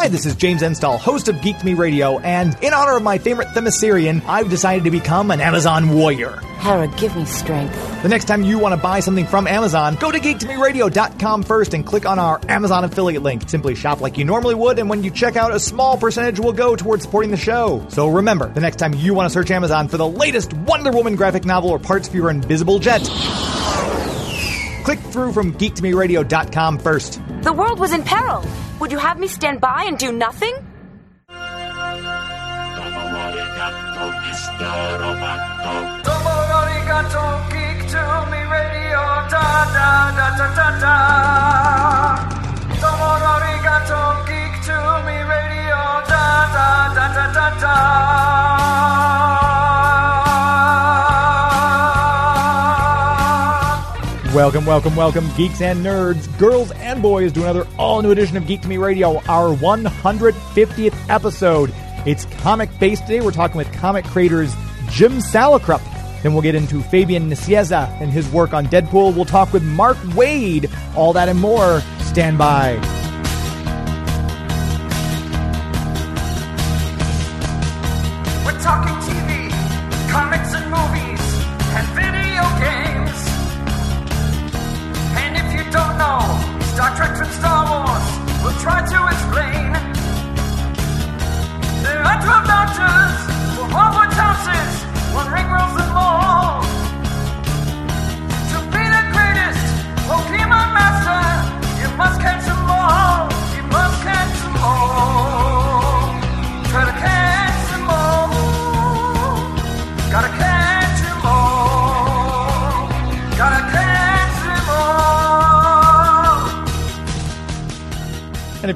Hi, this is James Enstall, host of Geek to Me Radio, and in honor of my favorite Themyscirian, I've decided to become an Amazon warrior. Hera, give me strength. The next time you want to buy something from Amazon, go to geektomeradio.com first and click on our Amazon affiliate link. Simply shop like you normally would, and when you check out, a small percentage will go towards supporting the show. So remember, the next time you want to search Amazon for the latest Wonder Woman graphic novel or parts for your invisible jet, click through from geektomeradio.com first. The world was in peril. Would you have me stand by and do nothing? Geek to me radio, da da da da Welcome, welcome, welcome, geeks and nerds, girls and boys, to another all new edition of Geek to Me Radio, our 150th episode. It's comic based today. We're talking with comic creators Jim Salicrup. Then we'll get into Fabian Nicieza and his work on Deadpool. We'll talk with Mark Waid. All that and more. Stand by.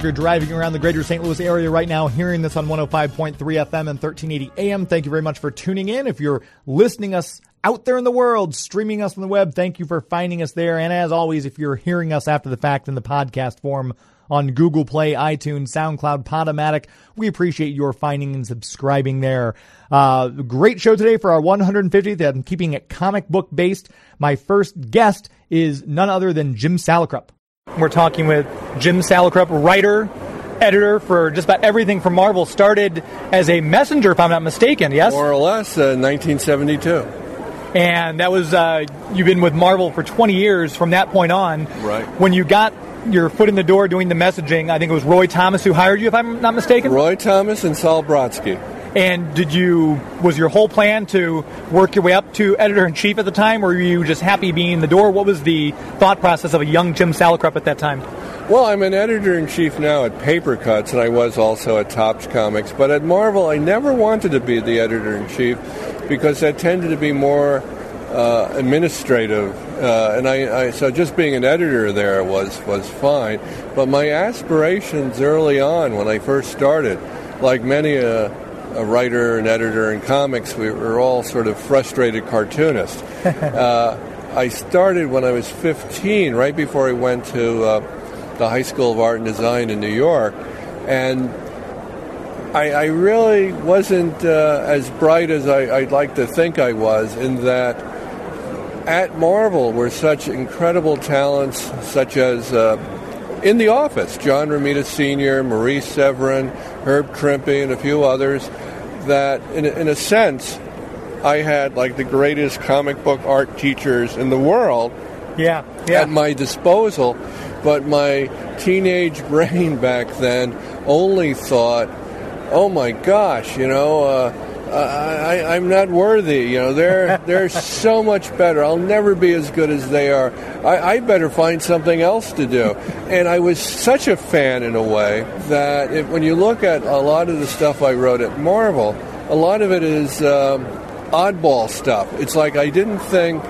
If you're driving around the greater St. Louis area right now, hearing this on 105.3 FM and 1380 AM, thank you very much for tuning in. If you're listening us out there in the world, streaming us on the web, thank you for finding us there. And as always, if you're hearing us after the fact in the podcast form on Google Play, iTunes, SoundCloud, Podomatic, we appreciate your finding and subscribing there. Uh, great show today for our 150th. I'm keeping it comic book based. My first guest is none other than Jim Salicrup. We're talking with Jim Salicrup, writer, editor for just about everything from Marvel. Started as a messenger, if I'm not mistaken. Yes, More or less, uh, 1972. and that was uh, you've been with Marvel for 20 years from that point on. Right. When you got your foot in the door doing the messaging, I think it was Roy Thomas who hired you, if I'm not mistaken. Roy Thomas and Sol Brodsky. And did you was your whole plan to work your way up to editor in chief at the time, or were you just happy being in the door? What was the thought process of a young Jim Salicrup at that time? Well, I'm an editor in chief now at Papercutz, and I was also at Topps Comics. But at Marvel, I never wanted to be the editor in chief because that tended to be more uh, administrative, uh, and I, I so just being an editor there was was fine. But my aspirations early on, when I first started, like many a, a writer and editor in comics, we were all sort of frustrated cartoonists. uh, I started when I was 15, right before I went to uh, the High School of Art and Design in New York, and I, I really wasn't uh, as bright as I, I'd like to think I was in that at Marvel were such incredible talents, such as uh, in the office, John Romita Sr., Marie Severin, Herb Trimpe, and a few others, that in, a- in a sense, I had like the greatest comic book art teachers in the world Yeah, at my disposal, but my teenage brain back then only thought, "Oh my gosh, you know, uh, I, I, I'm not worthy. You know, they're they're so much better. I'll never be as good as they are. I, I better find something else to do." And I was such a fan in a way that if, when you look at a lot of the stuff I wrote at Marvel, a lot of it is. Um, oddball stuff. It's like I didn't think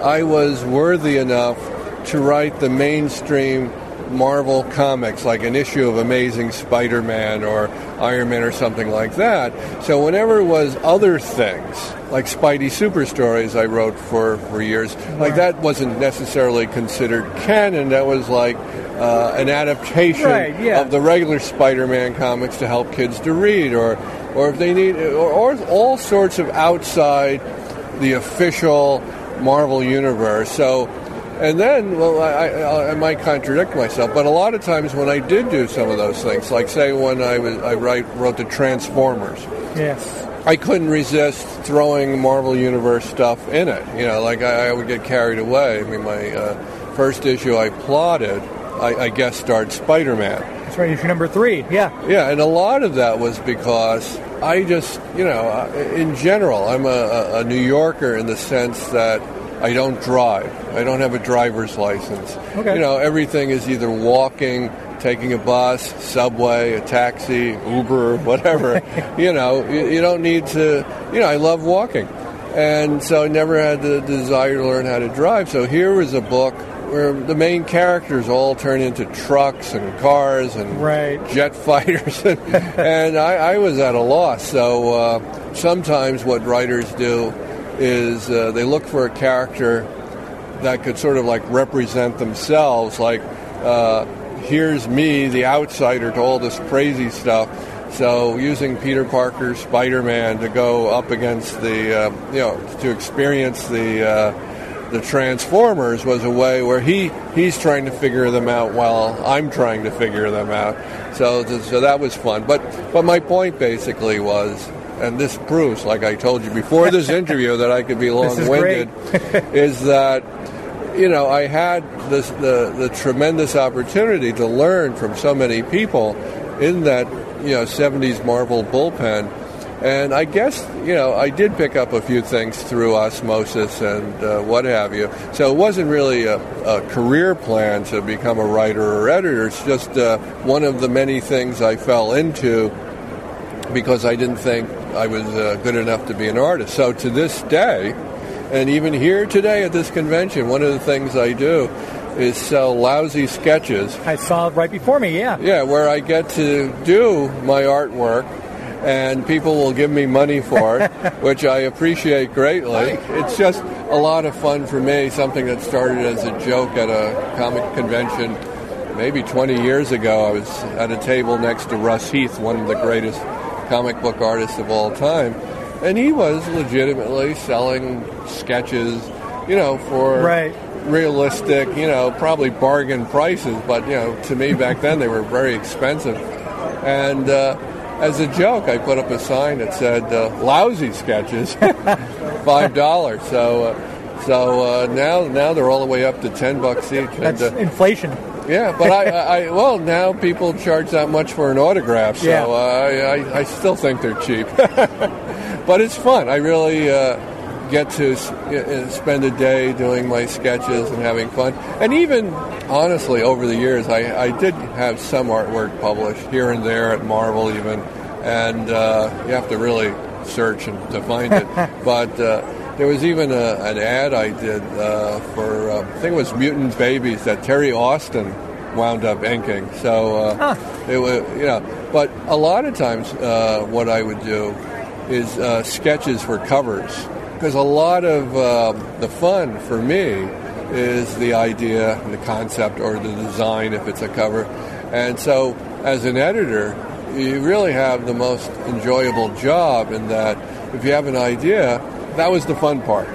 I was worthy enough to write the mainstream Marvel comics, like an issue of Amazing Spider Man or Iron Man or something like that. So whenever it was other things, like Spidey Super Stories I wrote for, for years, like that wasn't necessarily considered canon. That was like uh, an adaptation Right, yeah. of the regular Spider-Man comics to help kids to read, or or if they need, or, or all sorts of outside the official Marvel universe. So And then, well, I, I, I might contradict myself, but a lot of times when I did do some of those things, like say when I was I write, wrote the Transformers, Yes. I couldn't resist throwing Marvel Universe stuff in it. You know, like I, I would get carried away. I mean, my uh, first issue I plotted, I, I guest starred Spider-Man. That's right. Issue number three. Yeah. Yeah, and a lot of that was because I just, you know, in general, I'm a, a New Yorker in the sense that I don't drive. I don't have a driver's license. Okay. You know, everything is either walking, taking a bus, subway, a taxi, Uber, whatever. you know, you, you don't need to, you know, I love walking. And so I never had the desire to learn how to drive. So here was a book where the main characters all turn into trucks and cars and Right. jet fighters, and, and I, I was at a loss. So uh, sometimes what writers do is uh, they look for a character that could sort of like represent themselves, like uh, here's me, the outsider, to all this crazy stuff. So using Peter Parker's Spider-Man to go up against the, uh, you know, to experience the uh, the Transformers was a way where he he's trying to figure them out while I'm trying to figure them out. So so that was fun. But but my point basically was, and this proves, like I told you before this interview, that I could be long-winded, is that you know I had this the the tremendous opportunity to learn from so many people in that you know 70s Marvel bullpen. And I guess, you know, I did pick up a few things through osmosis and uh, what have you. So it wasn't really a, a career plan to become a writer or editor. It's just uh, one of the many things I fell into because I didn't think I was uh, good enough to be an artist. So to this day, and even here today at this convention, one of the things I do is sell lousy sketches I saw it right before me. Yeah. yeah, where I get to do my artwork and people will give me money for it, which I appreciate greatly. It's just a lot of fun for me, something that started as a joke at a comic convention maybe 20 years ago. I was at a table next to Russ Heath, one of the greatest comic book artists of all time, and he was legitimately selling sketches, you know, for Right. realistic, you know, probably bargain prices, but you know, to me back then they were very expensive. And uh, as a joke, I put up a sign that said uh, "lousy sketches, five dollars." So, uh, so uh, now now they're all the way up to ten bucks each. That's and, uh, inflation. Yeah, but I, I, I well now people charge that much for an autograph, so Yeah. uh, I, I, I still think they're cheap. but it's fun. I really uh, get to s- uh, spend a day doing my sketches and having fun. And even honestly, over the years, I, I did have some artwork published here and there at Marvel, even, and uh, you have to really search and to find it. but uh, there was even a, an ad I did uh, for uh, I think it was Mutant Babies that Terry Austin wound up inking. So uh, it was you know, but a lot of times uh, what I would do is uh, sketches for covers because a lot of um, the fun for me is the idea and the concept or the design if it's a cover. And so as an editor, you really have the most enjoyable job in that if you have an idea, that was the fun part.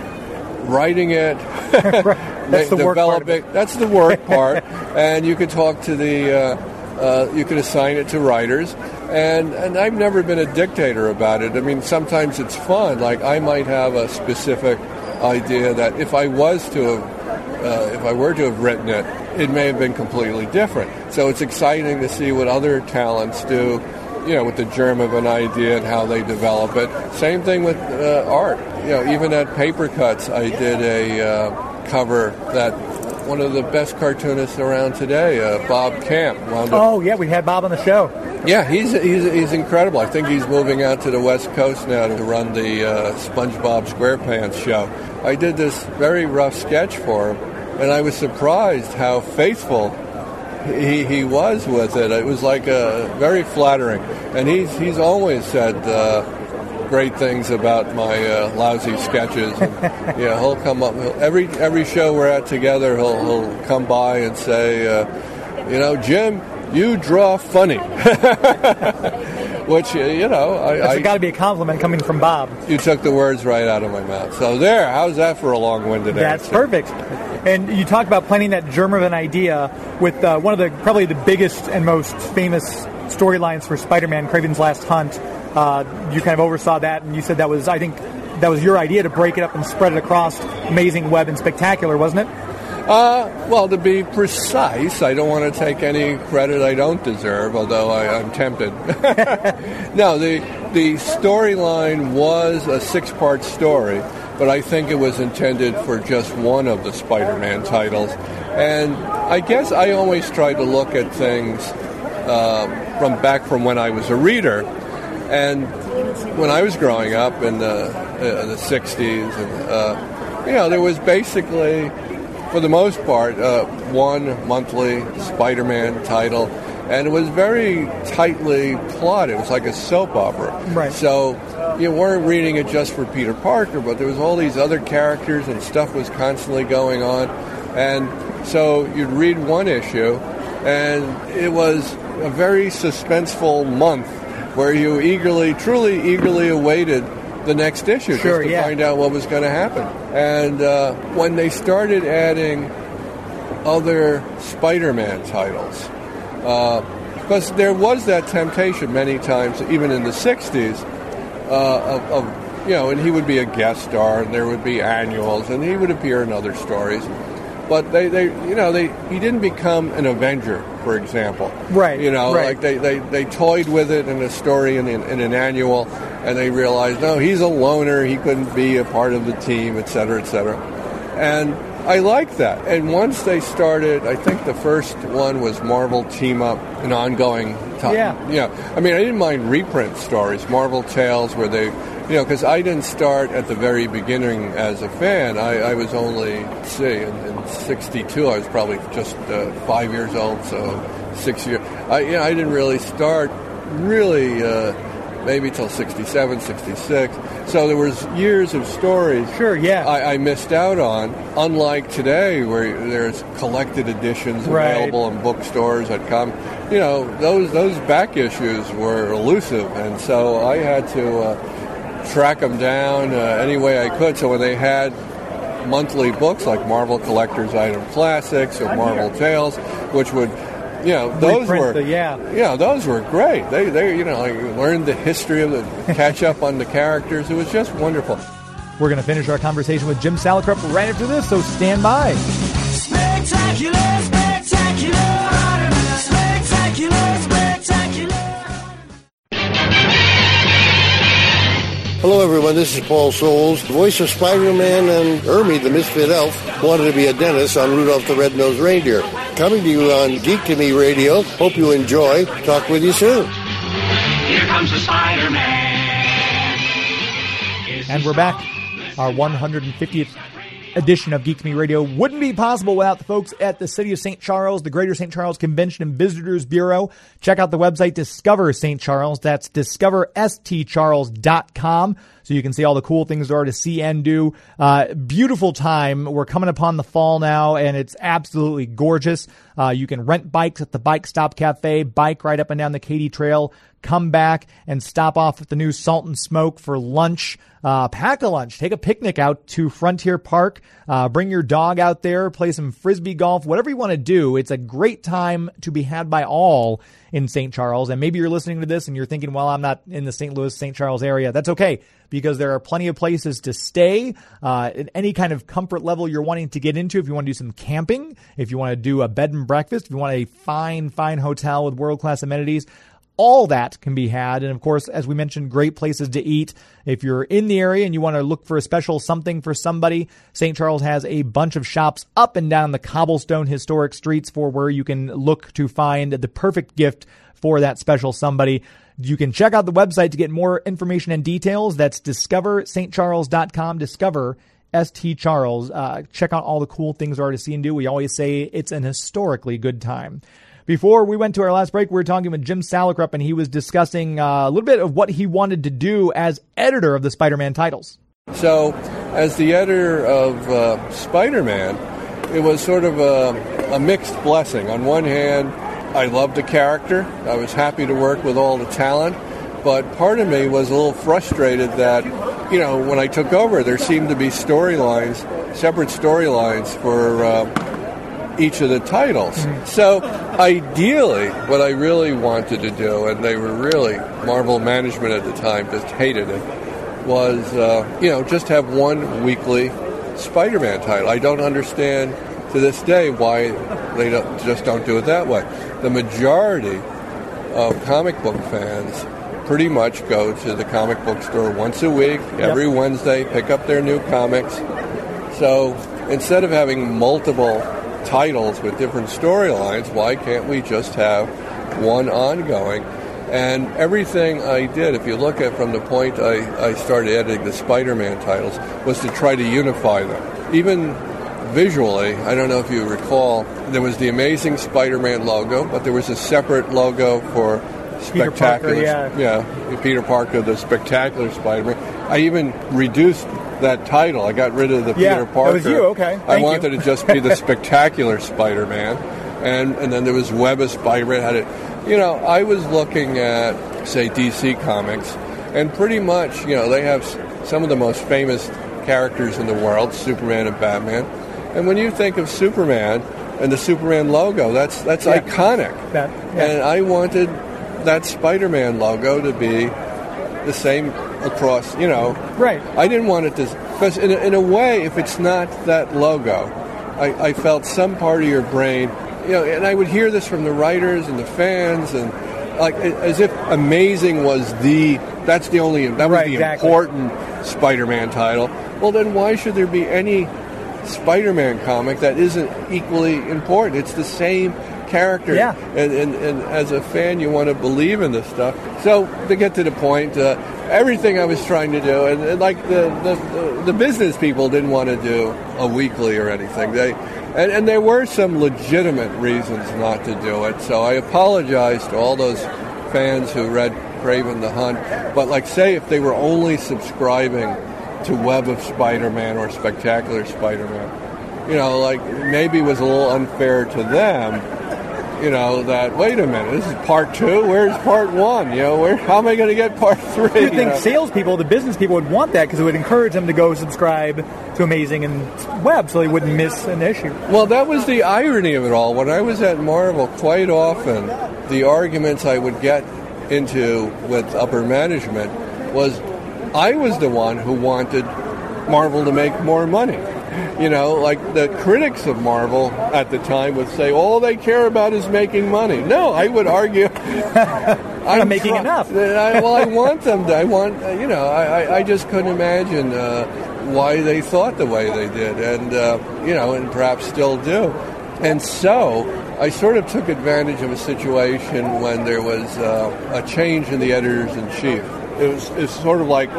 Writing it, That's the de- work part develop of it. it. That's the work part, and you could talk to the. Uh, uh, you could assign it to writers, and and I've never been a dictator about it. I mean, sometimes it's fun. Like I might have a specific idea that if I was to have, uh, if I were to have written it, it may have been completely different. So it's exciting to see what other talents do. You know, with the germ of an idea and how they develop it. Same thing with uh, art. You know, even at Papercutz, I did a uh, cover that one of the best cartoonists around today, uh, Bob Camp, wound up. Oh yeah, we had Bob on the show. Yeah, he's, he's he's incredible. I think he's moving out to the West Coast now to run the uh, SpongeBob SquarePants show. I did this very rough sketch for him, and I was surprised how faithful he, he was with it. It was like a very flattering, and he's he's always said. Uh, Great things about my uh, lousy sketches. And, yeah, he'll come up he'll, every every show we're at together. He'll he'll come by and say, uh, you know, Jim, you draw funny. which uh, you know, I, That's I got to be a compliment coming from Bob. you took the words right out of my mouth. So there, how's that for a long-winded That's answer? perfect. And you talked about planting that germ of an idea with uh, one of the probably the biggest and most famous storylines for Spider-Man: Kraven's Last Hunt. Uh, you kind of oversaw that, and you said that was, I think, that was your idea to break it up and spread it across Amazing Web and Spectacular, wasn't it? Uh, well, to be precise, I don't want to take any credit I don't deserve, although I, I'm tempted. no, the the storyline was a six-part story, but I think it was intended for just one of the Spider-Man titles, and I guess I always try to look at things uh, from back from when I was a reader, and when I was growing up in the uh, the '60s, and uh, you know, there was basically for the most part, uh, one monthly Spider-Man title, and it was very tightly plotted. It was like a soap opera. Right. So you weren't reading it just for Peter Parker, but there was all these other characters, and stuff was constantly going on. And so you'd read one issue, and it was a very suspenseful month where you eagerly, truly eagerly awaited the next issue Sure, just to yeah. find out what was going to happen. And uh, when they started adding other Spider-Man titles, because there was that temptation many times, even in the '60s, uh, of, of you know, and he would be a guest star, and there would be annuals, and he would appear in other stories. But they, they, you know, they he didn't become an Avenger, for example. Right, You know, right. like they, they, they toyed with it in a story in, in, in an annual, and they realized, no, he's a loner. He couldn't be a part of the team, et cetera, et cetera. And I like that. And once they started, I think the first one was Marvel Team Up, an ongoing time. Yeah. Yeah. I mean, I didn't mind reprint stories, Marvel Tales, where they, you know, because I didn't start at the very beginning as a fan. I, I was only, see, in, in 62, I was probably just uh, five years old, so six years. I, you know, I didn't really start really uh, maybe till 67, 66. So there was years of stories Sure, yeah. I, I missed out on, unlike today where there's collected editions Right. available in bookstores that come. You know, those those back issues were elusive, and so I had to uh, track them down uh, any way I could. So when they had monthly books like Marvel Collector's Item Classics or Marvel Tales, which would you know, those Reprint were the- yeah. yeah, those were great. They, they, you know, I learned the history of the catch up on the characters. It was just wonderful. We're going to finish our conversation with Jim Salicrup right after this, so stand by. Spectacular, spectacular, Hello, everyone. This is Paul Soles, the voice of Spider-Man and Hermey, the Misfit Elf, wanted to be a dentist on Rudolph the Red-Nosed Reindeer. Coming to you on Geek to Me Radio. Hope you enjoy. Talk with you soon. Here comes the Spider-Man. And we're back. Our 150th edition of Geek Me Radio wouldn't be possible without the folks at the City of St. Charles, the Greater St. Charles Convention and Visitors Bureau. Check out the website Discover St. Charles. That's discoverstcharles.com. So you can see all the cool things there are to see and do. Uh, beautiful time. We're coming upon the fall now, and it's absolutely gorgeous. Uh, you can rent bikes at the Bike Stop Cafe, bike right up and down the Katy Trail, come back and stop off at the new Salt and Smoke for lunch. Uh, pack a lunch, take a picnic out to Frontier Park, uh, bring your dog out there, play some frisbee golf, whatever you want to do. It's a great time to be had by all in St. Charles. And maybe you're listening to this and you're thinking, well, I'm not in the St. Louis, St. Charles area. That's okay because there are plenty of places to stay uh, at any kind of comfort level you're wanting to get into. If you want to do some camping, if you want to do a bed and breakfast, if you want a fine, fine hotel with world class amenities, all that can be had. And of course, as we mentioned, great places to eat. If you're in the area and you want to look for a special something for somebody, St. Charles has a bunch of shops up and down the cobblestone historic streets for where you can look to find the perfect gift for that special somebody. You can check out the website to get more information and details. That's discoverstcharles.com. Discover St. Charles. Uh, check out all the cool things there are to see and do. We always say it's an historically good time. Before we went to our last break, we were talking with Jim Salicrup, and he was discussing uh, a little bit of what he wanted to do as editor of the Spider-Man titles. So, as the editor of uh, Spider Man, it was sort of a, a mixed blessing. On one hand, I loved the character, I was happy to work with all the talent, but part of me was a little frustrated that, you know, when I took over, there seemed to be storylines, separate storylines for uh, each of the titles. So ideally, what I really wanted to do, and they were really, Marvel management at the time just hated it, was, uh, you know, just have one weekly Spider-Man title. I don't understand to this day why they don't, just don't do it that way. The majority of comic book fans pretty much go to the comic book store once a week, every Wednesday, pick up their new comics. So instead of having multiple titles with different storylines, why can't we just have one ongoing? And everything I did, if you look at from the point I, I started editing the Spider-Man titles, was to try to unify them. Even visually, I don't know if you recall, there was the Amazing Spider-Man logo, but there was a separate logo for Peter Parker, Spectacular. yeah. yeah, Peter Parker, the Spectacular Spider-Man. I even reduced that title. I got rid of the Yeah, Peter that Parker. was you, okay. I Thank you. wanted to just be the Spectacular Spider-Man, and and then there was Web of Spider-Man. Had it, you know, I was looking at say DC Comics, and pretty much, you know, they have some of the most famous characters in the world, Superman and Batman. And when you think of Superman and the Superman logo, that's that's Yeah. iconic. That- yeah. And I wanted that Spider-Man logo to be the same across, you know. Right. I didn't want it to, because in a, in a way, if it's not that logo, I, I felt some part of your brain, you know, and I would hear this from the writers and the fans, and like as if Amazing was the, that's the only, that was Right, the exactly. important Spider-Man title. Well, then why should there be any Spider-Man comic that isn't equally important? It's the same character. Yeah. And, and, and as a fan, you want to believe in this stuff. So to get to the point, uh, everything I was trying to do, and, and like the, the, the, business people didn't want to do a weekly or anything. They, and, and there were some legitimate reasons not to do it. So I apologize to all those fans who read Kraven the Hunt. But like, say if they were only subscribing to Web of Spider-Man or Spectacular Spider-Man, you know, like maybe it was a little unfair to them you know, that wait a minute, this is part two. Where's part one? You know, where? How am I going to get part three? You think know? salespeople, the business people, would want that because it would encourage them to go subscribe to Amazing and Web, so they wouldn't miss an issue. Well, that was the irony of it all. When I was at Marvel, quite often the arguments I would get into with upper management was I was the one who wanted Marvel to make more money. You know, like the critics of Marvel at the time would say, all they care about is making money. No, I would argue. I'm making try- enough. I, well, I want them to. I want, uh, you know, I, I- I just couldn't imagine uh, why they thought the way they did, and uh, you know, and perhaps still do. And so, I sort of took advantage of a situation when there was uh, a change in the editors in chief. It was it's sort of like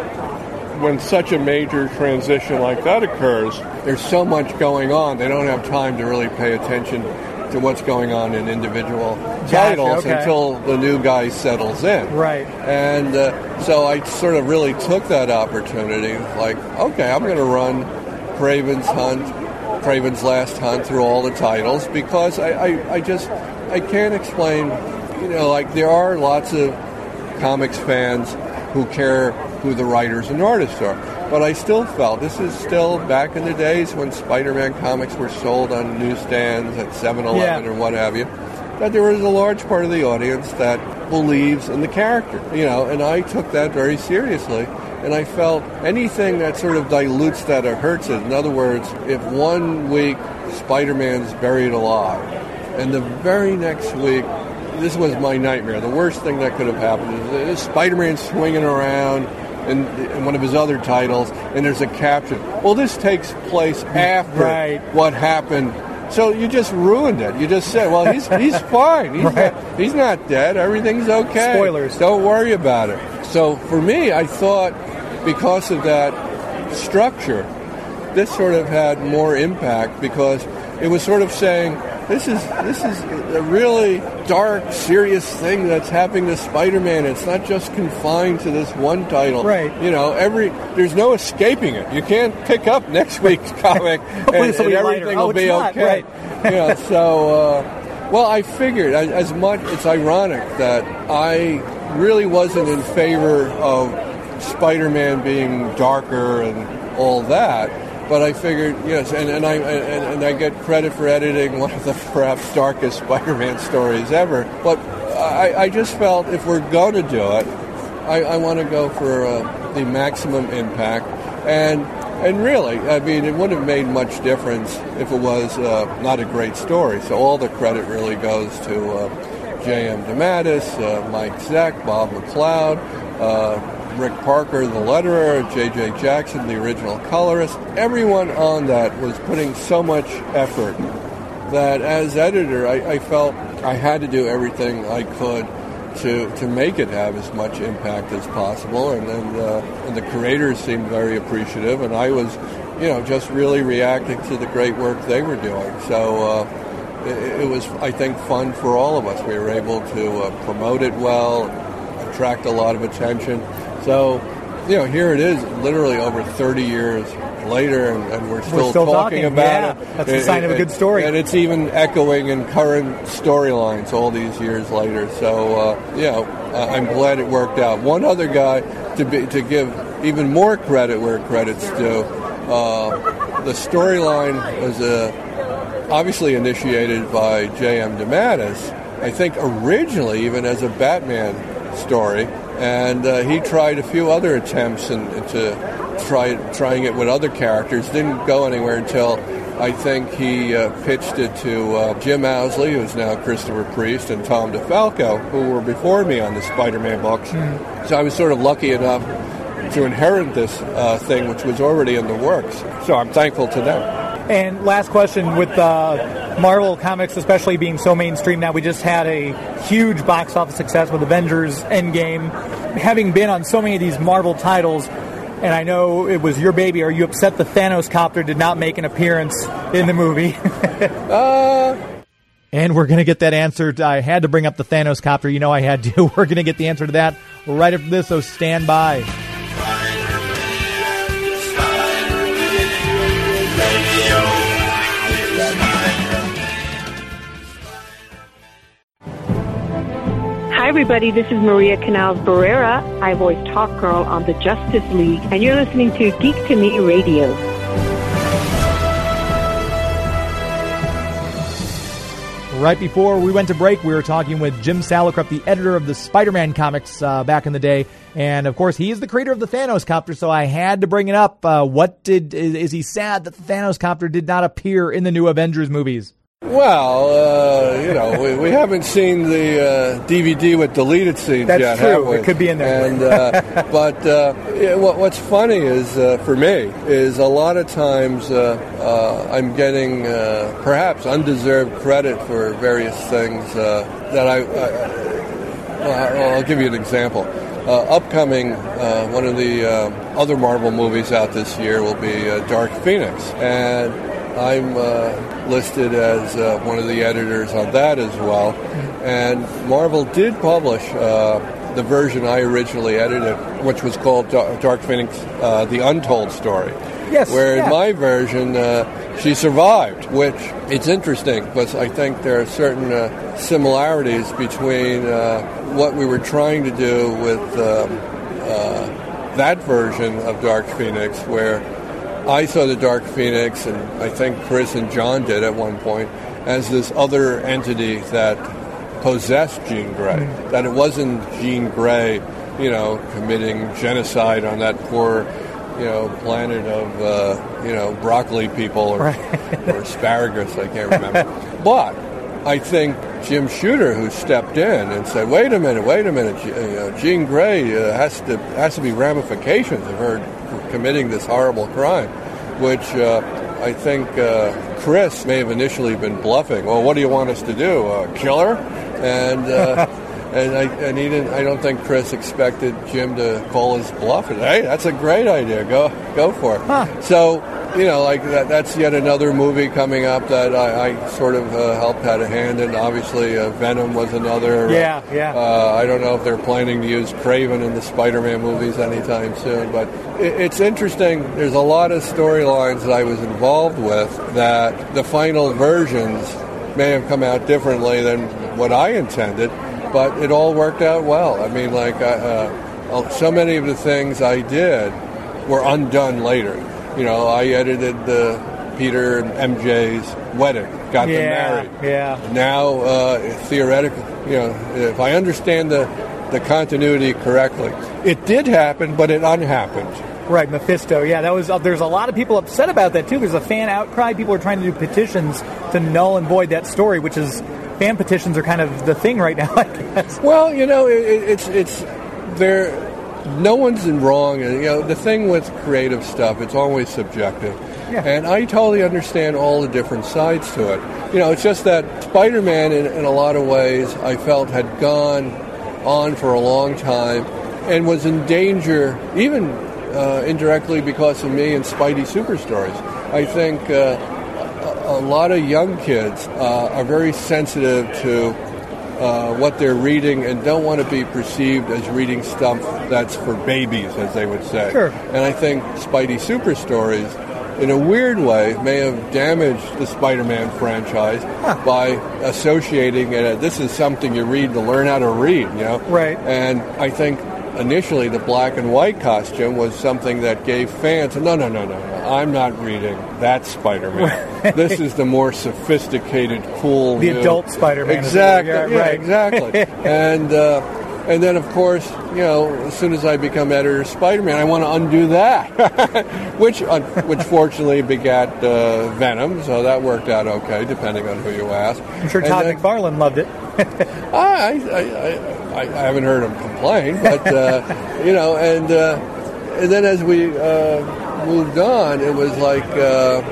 when such a major transition like that occurs, there's so much going on, they don't have time to really pay attention to what's going on in individual titles okay. until the new guy settles in. Right. And uh, so I sort of really took that opportunity, like, okay, I'm going to run Kraven's Hunt, Kraven's Last Hunt through all the titles because I, I, I just, I can't explain, you know, like there are lots of comics fans who care who the writers and artists are. But I still felt this is still back in the days when Spider-Man comics were sold on newsstands at 7-Eleven Yeah. or what have you. That there was a large part of the audience that believes in the character, you know, and I took that very seriously. And I felt anything that sort of dilutes that or hurts it. In other words, if one week Spider-Man's buried alive, and the very next week this was my nightmare. The worst thing that could have happened is, is Spider-Man swinging around in, in one of his other titles, and there's a caption. Well, this takes place after Right. what happened. So you just ruined it. You just said, "Well, he's he's fine. He's Right. not, he's not dead. Everything's okay. Spoilers. Don't worry about it." So for me, I thought because of that structure, this sort of had more impact because it was sort of saying this is this is a really dark, serious thing that's happening to Spider-Man. It's not just confined to this one title. Right. You know, every there's no escaping it. You can't pick up next week's comic and, Hopefully it's a and everything lighter. Oh, will be not, okay. right. yeah. So. Uh, Well, I figured I- as much. It's ironic that I really wasn't in favor of Spider-Man being darker and all that, but I figured yes, and, and I and, and I get credit for editing one of the perhaps darkest Spider-Man stories ever. But I, I just felt if we're going to do it, I, I want to go for uh, the maximum impact and. And really, I mean, it wouldn't have made much difference if it was uh, not a great story. So all the credit really goes to uh, J.M. DeMatteis, uh, Mike Zeck, Bob McLeod, uh, Rick Parker, the letterer, J.J. Jackson, the original colorist. Everyone on that was putting so much effort that as editor, I, I felt I had to do everything I could to, to make it have as much impact as possible. And, and, and the creators seemed very appreciative, and I was, you know, just really reacting to the great work they were doing. So uh, it, it was, I think, fun for all of us. We were able to uh, promote it well, attract a lot of attention. So, you know, here it is, literally over 30 years later, and, and we're still, still talking, talking, about yeah. it. That's a It- sign of a good story. And it's even echoing in current storylines all these years later. So, uh, you know, I'm glad it worked out. One other guy to be to give even more credit where credit's due. Uh, the storyline was uh, obviously initiated by J.M. DeMatteis. I think originally even as a Batman story, and uh, he tried a few other attempts and to try trying it with other characters. Didn't go anywhere until I think he uh, pitched it to uh, Jim Owsley, who's now Christopher Priest, and Tom DeFalco, who were before me on the Spider-Man books. So I was sort of lucky enough to inherit this uh, thing, which was already in the works. So I'm thankful to them. And last question with uh, Marvel Comics, especially being so mainstream now, we just had a huge box office success with Avengers Endgame. Having been on so many of these Marvel titles, and I know it was your baby, are you upset the Thanos copter did not make an appearance in the movie? And we're going to get that answer. I had to bring up the Thanos copter. You know I had to. We're going to get the answer to that right after this, so stand by. Everybody. This is Maria Canals Barrera. I voice Talk Girl on the Justice League, and you're listening to Geek to Me Radio. Right before we went to break, we were talking with Jim Salicrup, the editor of the Spider-Man comics uh, back in the day, and of course, he is the creator of the Thanos copter. So I had to bring it up. Uh, what did is, is he sad that the Thanos copter did not appear in the new Avengers movies? Well, uh, you know, we, we haven't seen the uh, DVD with deleted scenes That's yet, true. have we? It could be in there. And uh, but uh, yeah, what, what's funny is uh, for me is a lot of times uh, uh, I'm getting uh, perhaps undeserved credit for various things uh, that I. I well, I'll give you an example. Uh, upcoming, uh, one of the other Marvel movies out this year will be uh, Dark Phoenix, and I'm uh, listed as uh, one of the editors on that as well. And Marvel did publish uh, the version I originally edited, which was called Dark Phoenix: uh, The Untold Story. Yes, Where yeah. in my version, uh, she survived, which it's interesting because I think there are certain uh, similarities between uh, what we were trying to do with um, uh, that version of Dark Phoenix, where I saw the Dark Phoenix, and I think Chris and John did at one point, as this other entity that possessed Jean Grey. That it wasn't Jean Grey, you know, committing genocide on that poor, you know, planet of, uh, you know, broccoli people or, or asparagus, I can't remember. but I think Jim Shooter, who stepped in and said, "Wait a minute, wait a minute, uh, Jean Grey uh, has to has to be ramifications of her committing this horrible crime," which uh, I think uh, Chris may have initially been bluffing. Well, what do you want us to do? Uh, kill her? And uh, and I and he didn't. I don't think Chris expected Jim to call his bluff. And, hey, that's a great idea. Go go for it. So you know, like that, that's yet another movie coming up that I, I sort of uh, helped had a hand in. Obviously, uh, Venom was another. Yeah, yeah. Uh, I don't know if they're planning to use Kraven in the Spider-Man movies anytime soon, but it, it's interesting. There's a lot of storylines that I was involved with that the final versions may have come out differently than what I intended, but it all worked out well. I mean, like uh, uh, so many of the things I did were undone later. You know, I edited the Peter and MJ's wedding, got them married. yeah. Now, uh, theoretically, you know, if I understand the the continuity correctly, it did happen, but it unhappened. Right, Mephisto. Yeah, that was. Uh, there's a lot of people upset about that too. There's a fan outcry. People are trying to do petitions to null and void that story, which is fan petitions are kind of the thing right now. I guess. Well, you know, it, it- it's it's there. No one's in wrong. You know, the thing with creative stuff, it's always subjective. Yeah. And I totally understand all the different sides to it. You know, it's just that Spider-Man, in, in a lot of ways, I felt had gone on for a long time and was in danger, even uh, indirectly because of me and Spidey Super Stories. I think uh, a, lot of young kids uh, are very sensitive to uh, what they're reading and don't want to be perceived as reading stuff that's for babies, as they would say. Sure. And I think Spidey Super Stories, in a weird way, may have damaged the Spider-Man franchise by associating it. This is something you read to learn how to read, you know. Right. And I think initially the black and white costume was something that gave fans no no no no no i'm not reading that spider-man this is the more sophisticated cool The new- adult Spider-Man exactly yeah, yeah, right. exactly and uh, and then of course you know as soon as i become editor of spider-man i want to undo that which uh, which fortunately begat uh, venom so that worked out okay depending on who you ask I'm sure Todd then- McFarlane loved it. I, I, I, I, I haven't heard him complain, but uh, you know, and uh, and then as we uh, moved on, it was like, uh,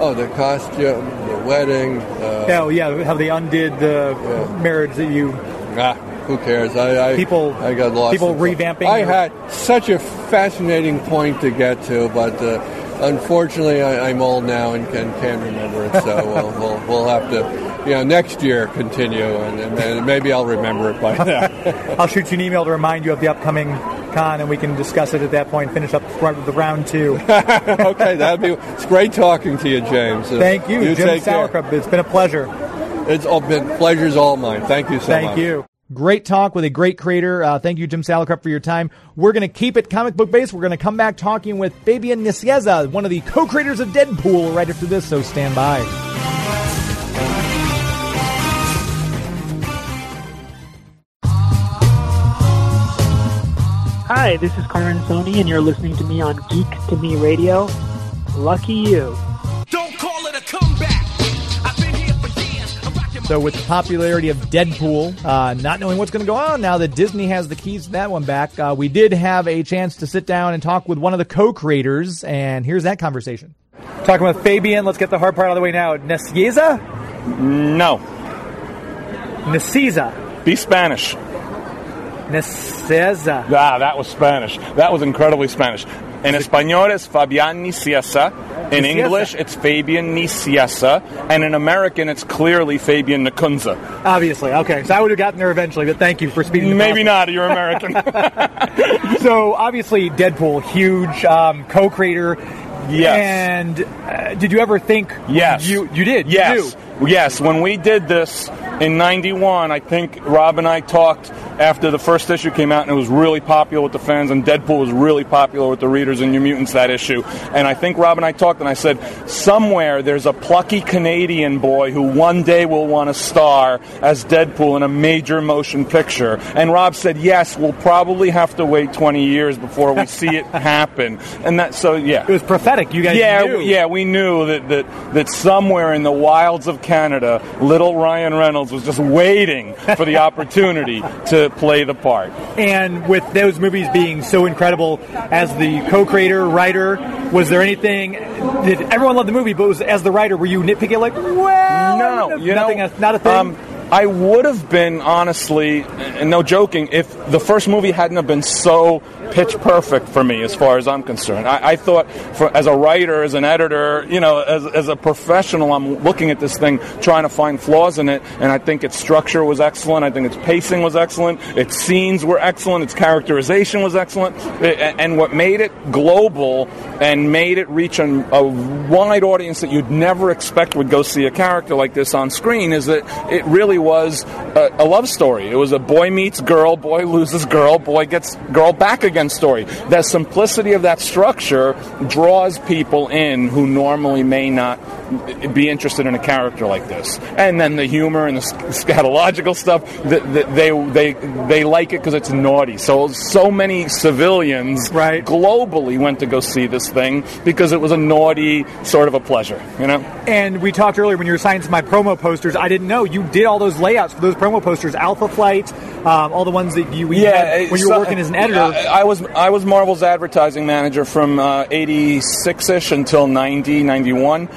oh, the costume, the wedding. Uh, Yeah, yeah, how they undid the marriage that you. ah, who cares? I, I People- I got lost. people revamping I your- had such a fascinating point to get to, but. Uh, Unfortunately, I, I'm old now and can, can't remember it, so we'll, we'll, we'll have to, you know, next year continue, and, and maybe I'll remember it by then. I'll shoot you an email to remind you of the upcoming con, and we can discuss it at that point. Finish up the round two. okay, that'd be. It's great talking to you, James. Thank you, Jim take. Sauerkraut. It's been a pleasure. It's all been pleasure's all mine. Thank you so much. Thank you. Great talk with a great creator. Uh, thank you, Jim Salicrup, for your time. We're going to keep it comic book based. We're going to come back talking with Fabian Nicieza, one of the co-creators of Deadpool, right after this. So stand by. Hi, this is Carmen Sony, and you're listening to me on Geek to Me Radio. Lucky you. Don't call it a comeback. I've been here for years. I'm rocking my So, with the popularity of Deadpool, uh, not knowing what's going to go on now that Disney has the keys to that one back, uh, we did have a chance to sit down and talk with one of the co-creators, and here's that conversation. Talking with Fabian. Let's get the hard part out of the way now. Nicieza, No. Nicieza, Be Spanish. Nicieza. Ah, that was Spanish. That was incredibly Spanish. In Espanol, it's Fabian Niciesa. In Nicieza. English, it's Fabian Niciesa. And in American, it's clearly Fabian Nacunza. Obviously, okay. So I would have gotten there eventually, but thank you for speaking. Maybe not, you're American. So obviously, Deadpool, huge um, co-creator. Yes. And uh, did you ever think? Yes. You you did. You Yes. do. Yes. When we did this in 91, I think Rob and I talked after the first issue came out and it was really popular with the fans, and Deadpool was really popular with the readers and New Mutants that issue. And I think Rob and I talked and I said, somewhere there's a plucky Canadian boy who one day will want to star as Deadpool in a major motion picture. And Rob said, yes, we'll probably have to wait 20 years before we see it happen. And that, so yeah. It was prophetic. You guys Yeah, knew. yeah, we knew that, that that somewhere in the wilds of Canada, little Ryan Reynolds was just waiting for the opportunity to play the part. And with those movies being so incredible, as the co-creator, writer, was there anything? Did everyone love the movie? But was, as the writer, were you nitpicking like, well, No, you nothing, know, not a thing. um, I would have been honestly, and no joking, if the first movie hadn't have been so pitch perfect for me, as far as I'm concerned. I, I thought, for, as a writer, as an editor, you know, as, as a professional, I'm looking at this thing, trying to find flaws in it, and I think its structure was excellent. I think its pacing was excellent. Its scenes were excellent. Its characterization was excellent. A- And what made it global and made it reach an, a wide audience that you'd never expect would go see a character like this on screen is that it really was a, a love story. It was a boy meets girl, boy loses girl, boy gets girl back again story. The simplicity of that structure draws people in who normally may not be interested in a character like this. And then the humor and the sc- scatological stuff, th- th- they they they like it because it's naughty. So so many civilians Right. globally went to go see this thing because it was a naughty sort of a pleasure, you know. And we talked earlier when you were signing my promo posters. I didn't know you did all those layouts for those promo posters, Alpha Flight, um, all the ones that you had when you were so- working as an editor. I, I was I was Marvel's advertising manager from uh, 86ish until 90, 91,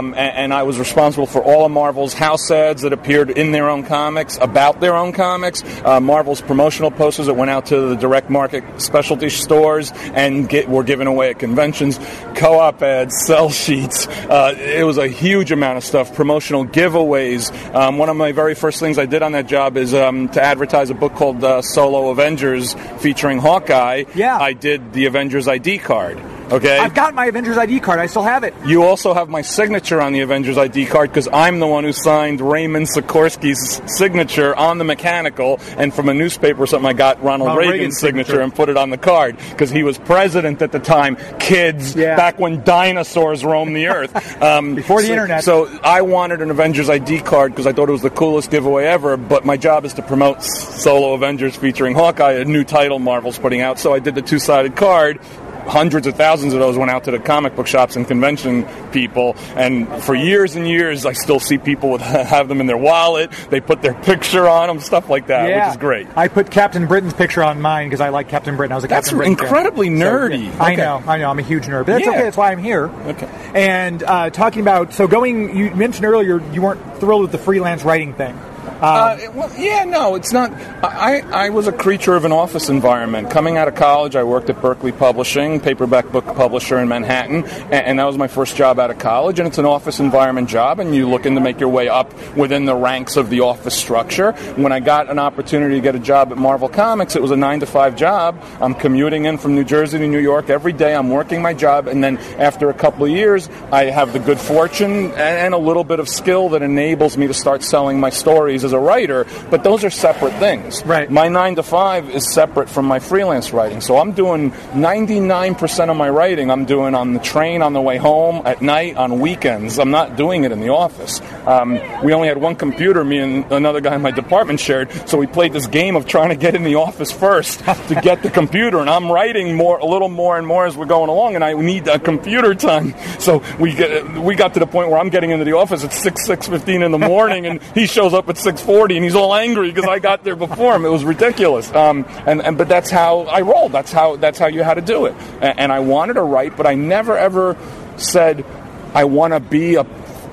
um, and, and I was responsible for all of Marvel's house ads that appeared in their own comics, about their own comics, uh, Marvel's promotional posters that went out to the direct market specialty stores and get, were given away at conventions, co-op ads, sell sheets. Uh, it was a huge amount of stuff. Promotional giveaways. Um, one of my very first things I did on that job is um, to advertise a book called uh, Solo Avengers featuring Hawkeye. Yeah. I did the Avengers ID card. Okay. I've got my Avengers ID card. I still have it. You also have my signature on the Avengers ID card because I'm the one who signed Raymond Sikorski's signature on the mechanical, and from a newspaper or something, I got Ronald, Ronald Reagan's, Reagan's signature, signature. and put it on the card because he was president at the time. Kids, Yeah. back when dinosaurs roamed the earth, um, Before the so- internet. So I wanted an Avengers ID card because I thought it was the coolest giveaway ever. But my job is to promote Solo Avengers featuring Hawkeye, a new title Marvel's putting out. So I did the two-sided card hundreds of thousands of those went out to the comic book shops and convention people and for years and years i still see people with have them in their wallet they put their picture on them stuff like that yeah. which is great I put Captain Britain's picture on mine because I like Captain Britain. I was a That's Captain Britain fan. incredibly So, nerdy. yeah. I know, I know. I'm a huge nerd, but that's Yeah. okay. That's why I'm here. Okay. And uh, talking about so going, you mentioned earlier you weren't thrilled with the freelance writing thing. Uh, well, yeah, no, it's not. I, I was a creature of an office environment. Coming out of college, I worked at Berkley Publishing, paperback book publisher in Manhattan, and, and that was my first job out of college. And it's an office environment job, and you're looking to make your way up within the ranks of the office structure. When I got an opportunity to get a job at Marvel Comics, it was a nine to five job. I'm commuting in from New Jersey to New York every day. I'm working my job, and then after a couple of years, I have the good fortune and, and a little bit of skill that enables me to start selling my stories as a writer. But those are separate things. Right. My nine to five is separate from my freelance writing. So I'm doing 99% of my writing. I'm doing on the train on the way home, at night, on weekends. I'm not doing it in the office. Um, we only had one computer, me and another guy in my department shared. So we played this game of trying to get in the office first to get the computer. And I'm writing more, a little more and more as we're going along. And I need a computer time. So we get, we got to the point where I'm getting into the office at six six fifteen in the morning, and he shows up at six forty, and he's all angry because I got there before him. It was ridiculous. Um, and, and but that's how I rolled. That's how that's how you had to do it. And, and I wanted to write, but I never ever said I want to be a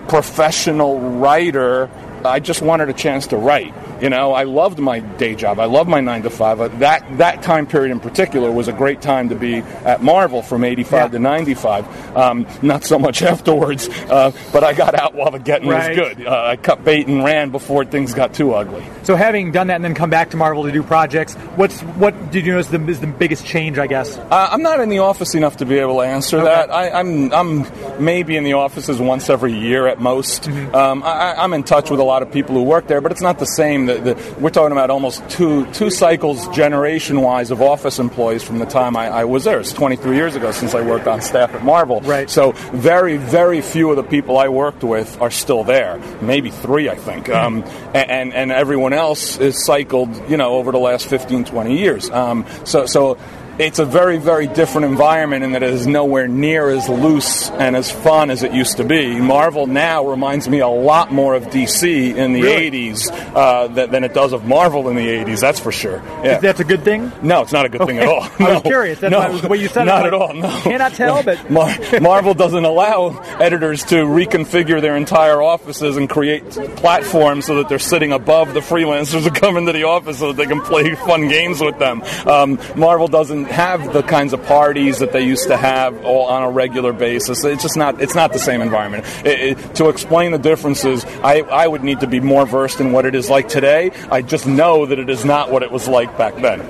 professional writer. I just wanted a chance to write. You know, I loved my day job. I loved my nine to five. Uh, That that time period in particular was a great time to be at Marvel from '85 Yeah. to '95. Um, not so much afterwards, uh, but I got out while the getting Right. was good. Uh, I cut bait and ran before things got too ugly. So having done that and then come back to Marvel to do projects, what's what did you notice the, is the biggest change? I guess. Uh, I'm not in the office enough to be able to answer that. I, I'm I'm maybe in the offices once every year at most. Mm-hmm. Um, I- I'm in touch with a lot of people who work there, but it's not the same. The, the, we're talking about almost two two cycles generation wise of office employees from the time I, I was there. It's 23 years ago since I worked on staff at Marvel. Right. So very very few of the people I worked with are still there. Maybe three, I think. Um, and, and and everyone else is cycled, you know, over the last 15, 20 years. Um, so so it's a very, very different environment in that it is nowhere near as loose and as fun as it used to be. Marvel now reminds me a lot more of DC in the Really? 80s uh, than, than it does of Marvel in the 80s, that's for sure. Yeah. That's a good thing? No, it's not a good thing at all. I was curious. That's no, why it was the way you said it. Not Like, at all. No. Cannot tell, but Mar- Marvel doesn't allow editors to reconfigure their entire offices and create platforms so that they're sitting above the freelancers who come into the office so that they can play fun games with them. Um, Marvel doesn't have the kinds of parties that they used to have all on a regular basis. It's just not. It's not the same environment. It- it- to explain the differences, I, I would need to be more versed in what it is like today. I just know that it is not what it was like back then.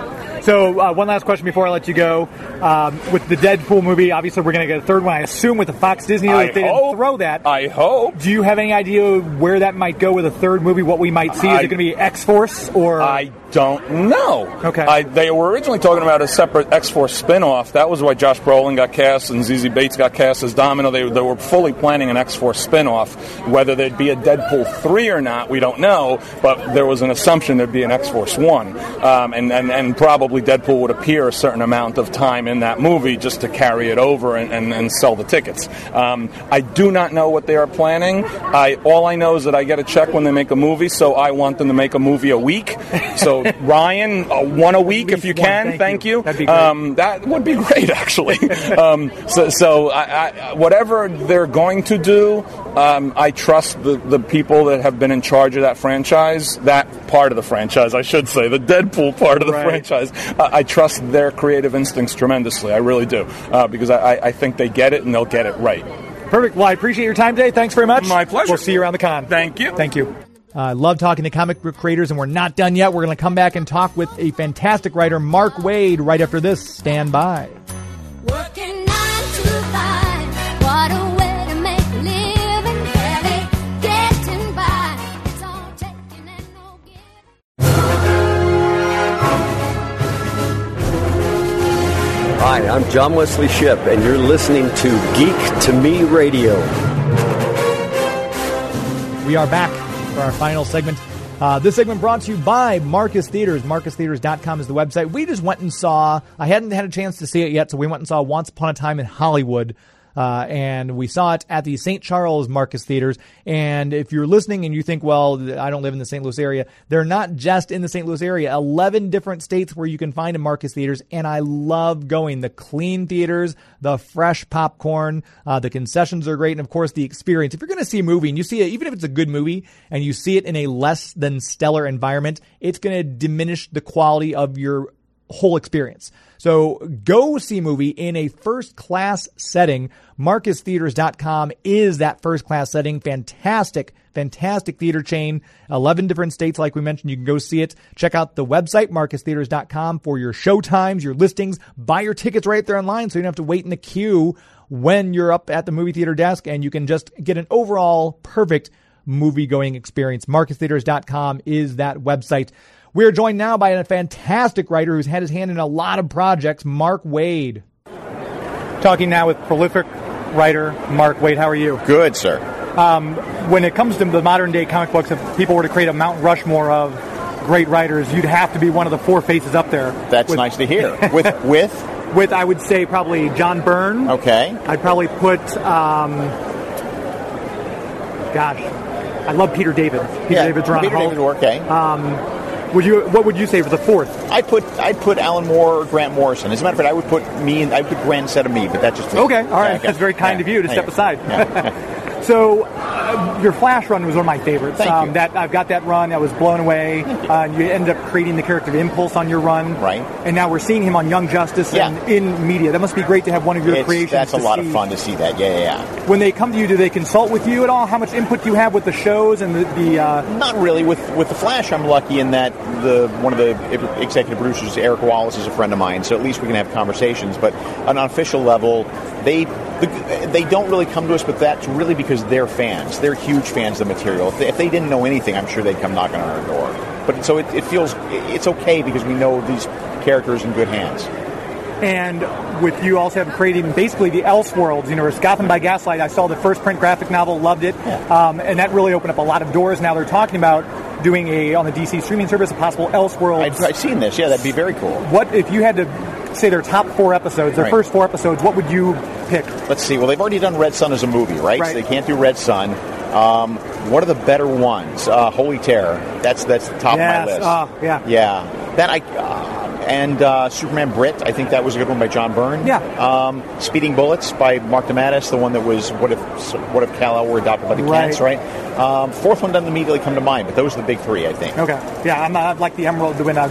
So, uh, one last question before I let you go. Um, with the Deadpool movie, obviously we're going to get a third one. I assume with the Fox Disney, I they didn't hope. throw that. I hope. Do you have any idea where that might go with a third movie? What we might see? Is I- it going to be X Force or? I don't know. Okay. I, they were originally talking about a separate X Force spin-off. That was why Josh Brolin got cast and Zazie Beetz got cast as Domino. They, they were fully planning an X Force spin-off. Whether there'd be a Deadpool 3 or not, we don't know, but there was an assumption there'd be an X Force 1. Um, and, and, and probably Deadpool would appear a certain amount of time in that movie just to carry it over and, and, and sell the tickets. Um, I do not know what they are planning. I, all I know is that I get a check when they make a movie, so I want them to make a movie a week. So Ryan, uh, one a week if you can. thank Thank, you. you. That'd be great. Um, that would be great, actually. um, so, so I, I, whatever they're going to do, um, I trust the, the people that have been in charge of that franchise, that part of the franchise, I should say, the Deadpool part of the Right. franchise. Uh, I trust their creative instincts tremendously. I really do, uh, because I, I- I think they get it and they'll get it right. Perfect. Well, I appreciate your time today. Thanks very much. My pleasure. We'll see you around the con. Thank you. Thank you. I love talking to comic book creators, and we're not done yet. We're going to come back and talk with a fantastic writer, Mark Waid, right after this. Stand by. Working nine to five. What a way to make a living. Barely getting by. It's all taking and no giving. Hi, I'm John Wesley Shipp, and you're listening to Geek to Me Radio. We are back for our final segment. Uh, this segment brought to you by Marcus Theatres. MarcusTheatres.com is the website. We just went and saw, I hadn't had a chance to see it yet, so we went and saw Once Upon a Time in Hollywood. Uh, and we saw it at the St. Charles Marcus Theatres. And if you're listening and you think, well, I don't live in the St. Louis area, they're not just in the St. Louis area. 11 different states where you can find a Marcus Theatres. And I love going. The clean theaters, the fresh popcorn, uh, the concessions are great. And of course, the experience. If you're going to see a movie and you see it, even if it's a good movie and you see it in a less than stellar environment, it's going to diminish the quality of your whole experience. So go see a movie in a first class setting. MarcusTheatres.com is that first class setting. Fantastic, fantastic theater chain. 11 different states, like we mentioned. You can go see it. Check out the website, MarcusTheatres.com for your show times, your listings. Buy your tickets right there online so you don't have to wait in the queue when you're up at the movie theater desk and you can just get an overall perfect movie going experience. MarcusTheatres.com is that website. We are joined now by a fantastic writer who's had his hand in a lot of projects, Mark Waid. Talking now with prolific writer Mark Waid. How are you? Good, sir. Um, when it comes to the modern day comic books, if people were to create a Mount Rushmore of great writers, you'd have to be one of the four faces up there. That's With- nice to hear. With with with I would say probably John Byrne. okay. I'd probably put, um, gosh, I love Peter David. Peter yeah, David's Ron Peter Hull. David, okay. Um, would you? What would you say for the fourth? I'd put I'd put Alan Moore or Grant Morrison. As a matter of fact, I would put me and I would put Grant instead of me, but that's just me. Okay, all right. Yeah. That's very kind Yeah, of you to yeah. step aside. So, uh, your Flash run was one of my favorites. Um. That I've got that run. I was blown away. Uh, and you ended up creating the character of Impulse on your run, Right. And now we're seeing him on Young Justice Yeah. and in media. That must be great to have one of your It's- creations. that's a lot of fun to see that. Yeah, yeah, yeah. When they come to you, do they consult with you at all? How much input do you have with the shows and the? the uh, Not really. With with the Flash, I'm lucky in that the one of the executive producers, Eric Wallace, is a friend of mine, so at least we can have conversations. But on an official level, they they don't really come to us, but that's really because they're fans. They're huge fans of the material. If they, if they didn't know anything, I'm sure they'd come knocking on our door. But so it, it feels it's okay because we know these characters in good hands. And with you also have creating basically the Elseworlds, universe, Gotham by Gaslight. I saw the first print graphic novel, loved it, um, and that really opened up a lot of doors. Now they're talking about doing a on the DC streaming service a possible Elseworlds. I've, I've seen this. Yeah, that'd be very cool. What if you had to say their top four episodes, their Right. first four episodes, what would you pick? Let's see. Well, they've already done Red Sun as a movie, right? Right. So they can't do Red Sun. Um, what are the better ones? Uh, Holy Terror. That's that's the top Yes, of my list. uh, yeah. Yeah. That I. Uh, and uh, Superman Brit, I think that was a good one by John Byrne. Yeah. Um, Speeding Bullets by Mark DeMatteis, the one that was what if what if Kal El were adopted by the Right. Kents, right? Um, fourth one doesn't immediately come to mind, but those are the big three, I think. Okay. Yeah, I'm, I like the Emerald when uh,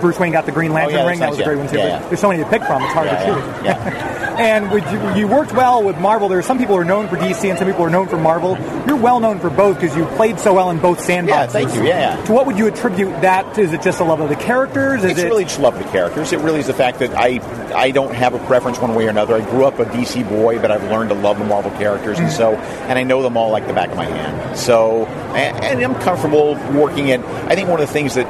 Bruce Wayne got the Green oh, Lantern Oh, yeah, ring. That was a great one too. Yeah, yeah. There's so many to pick from. It's hard Yeah, to choose. yeah. and would you, you worked well with Marvel. There are some people who are known for DC and some people who are known for Marvel. You're well known for both because you played so well in both sandboxes. Yeah, thank you. Yeah, yeah. To what would you attribute that? to? Is it just the love of the characters? Is it's it really just love the characters. It really is the fact that I I don't have a preference one way or another. I grew up a DC boy, but I've learned to love the Marvel characters, and mm. so and I know them all like the back of my hand. So and, and I'm comfortable working at. I think one of the things that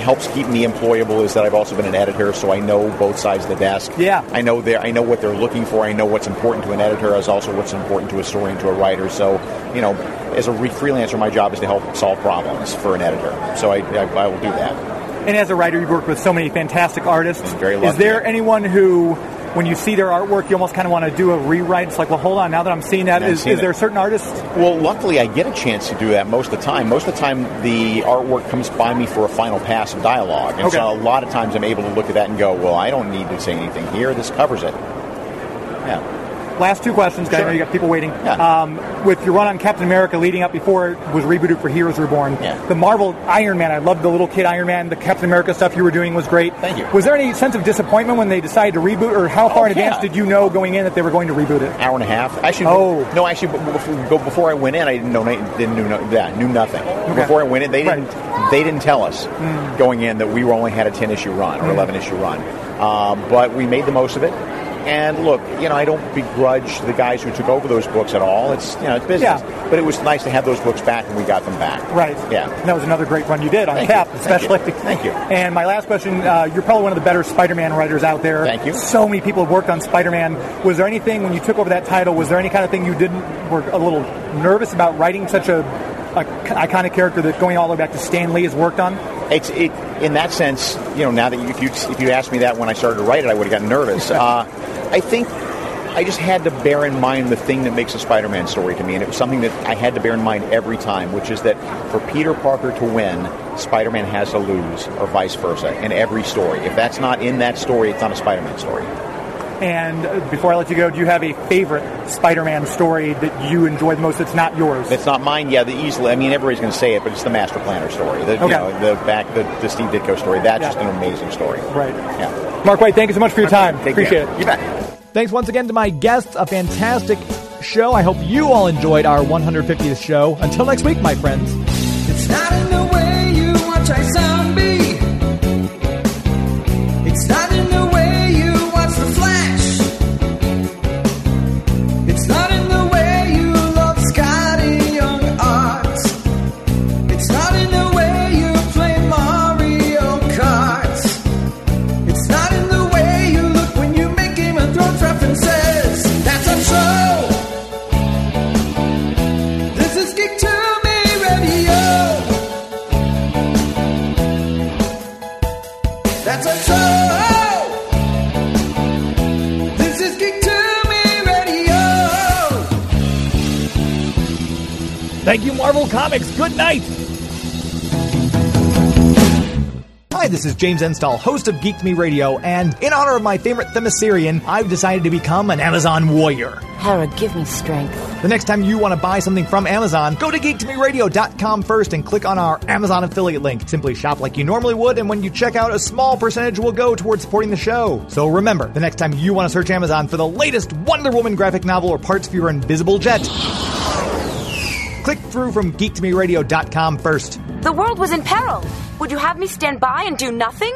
helps keep me employable is that I've also been an editor, so I know both sides of the desk. Yeah. I know their I know what they're looking for. I know what's important to an editor, as also what's important to a story and to a writer. So you know, as a re- freelancer, my job is to help solve problems for an editor. So I, I, I will do that. And as a writer, you've worked with so many fantastic artists. very Is there anyone who, when you see their artwork, you almost kind of want to do a rewrite? It's like, well, hold on, now that I'm seeing that, is, seen is there certain artists? Well, luckily, I get a chance to do that most of the time. Most of the time, the artwork comes by me for a final pass of dialogue. And so a lot of times I'm able to look at that and go, well, I don't need to say anything here. This covers it. Yeah. Last two questions, 'cause I know you got people waiting. Yeah. Um, with your run on Captain America leading up before it was rebooted for Heroes Reborn, Yeah. the Marvel Iron Man, I loved the little kid Iron Man, the Captain America stuff you were doing was great. Thank you. Was there any sense of disappointment when they decided to reboot, or how far Oh, in advance yeah. did you know going in that they were going to reboot it? Hour and a half. Actually, Oh. no. Actually, before, before I went in, I didn't know. Didn't knew, no, yeah, knew nothing. Before I went in, they didn't. They didn't tell us going in that we were only had a ten issue run or Mm. eleven issue run. Um, but we made the most of it. And look, you know, I don't begrudge the guys who took over those books at all. It's you know, it's business. Yeah. But it was nice to have those books back, and we got them back. Right. Yeah. And that was another great run you did on Thank Cap, you. Thank you. especially. Thank you. And my last question: uh, You're probably one of the better Spider-Man writers out there. Thank you. So many people have worked on Spider-Man. Was there anything when you took over that title? Was there any kind of thing you didn't were a little nervous about writing such a, a iconic character that going all the way back to Stan Lee has worked on? It's it in that sense. You know, now that you, if you if you asked me that when I started to write it, I would have gotten nervous. uh, I think I just had to bear in mind the thing that makes a Spider-Man story to me, and it was something that I had to bear in mind every time, which is that for Peter Parker to win, Spider-Man has to lose, or vice versa, in every story. If that's not in that story, it's not a Spider-Man story. And uh, before I let you go, do you have a favorite Spider-Man story that you enjoy the most? That's not yours. It's not mine. Yeah, the easily. I mean, everybody's going to say it, but it's the Master Planner story. The, Okay. you know, the back the, the Steve Ditko story. That's Yeah. just an amazing story. Right. Yeah. Mark Waid, thank you so much for your time. Take Appreciate care. it. You bet. Thanks once again to my guests. A fantastic show. I hope you all enjoyed our 150th show. Until next week, my friends. It's not in the way you watch I. It's not in the way you Comics. Good night. Hi, this is James Enstall, host of Geek to Me Radio, and in honor of my favorite Themyscirian, I've decided to become an Amazon warrior. Hera, give me strength. The next time you want to buy something from Amazon, go to geektomeradio.com first and click on our Amazon affiliate link. Simply shop like you normally would, and when you check out, a small percentage will go towards supporting the show. So remember, the next time you want to search Amazon for the latest Wonder Woman graphic novel or parts for your invisible jet, click through from geektomeradio.com first. The world was in peril. Would you have me stand by and do nothing?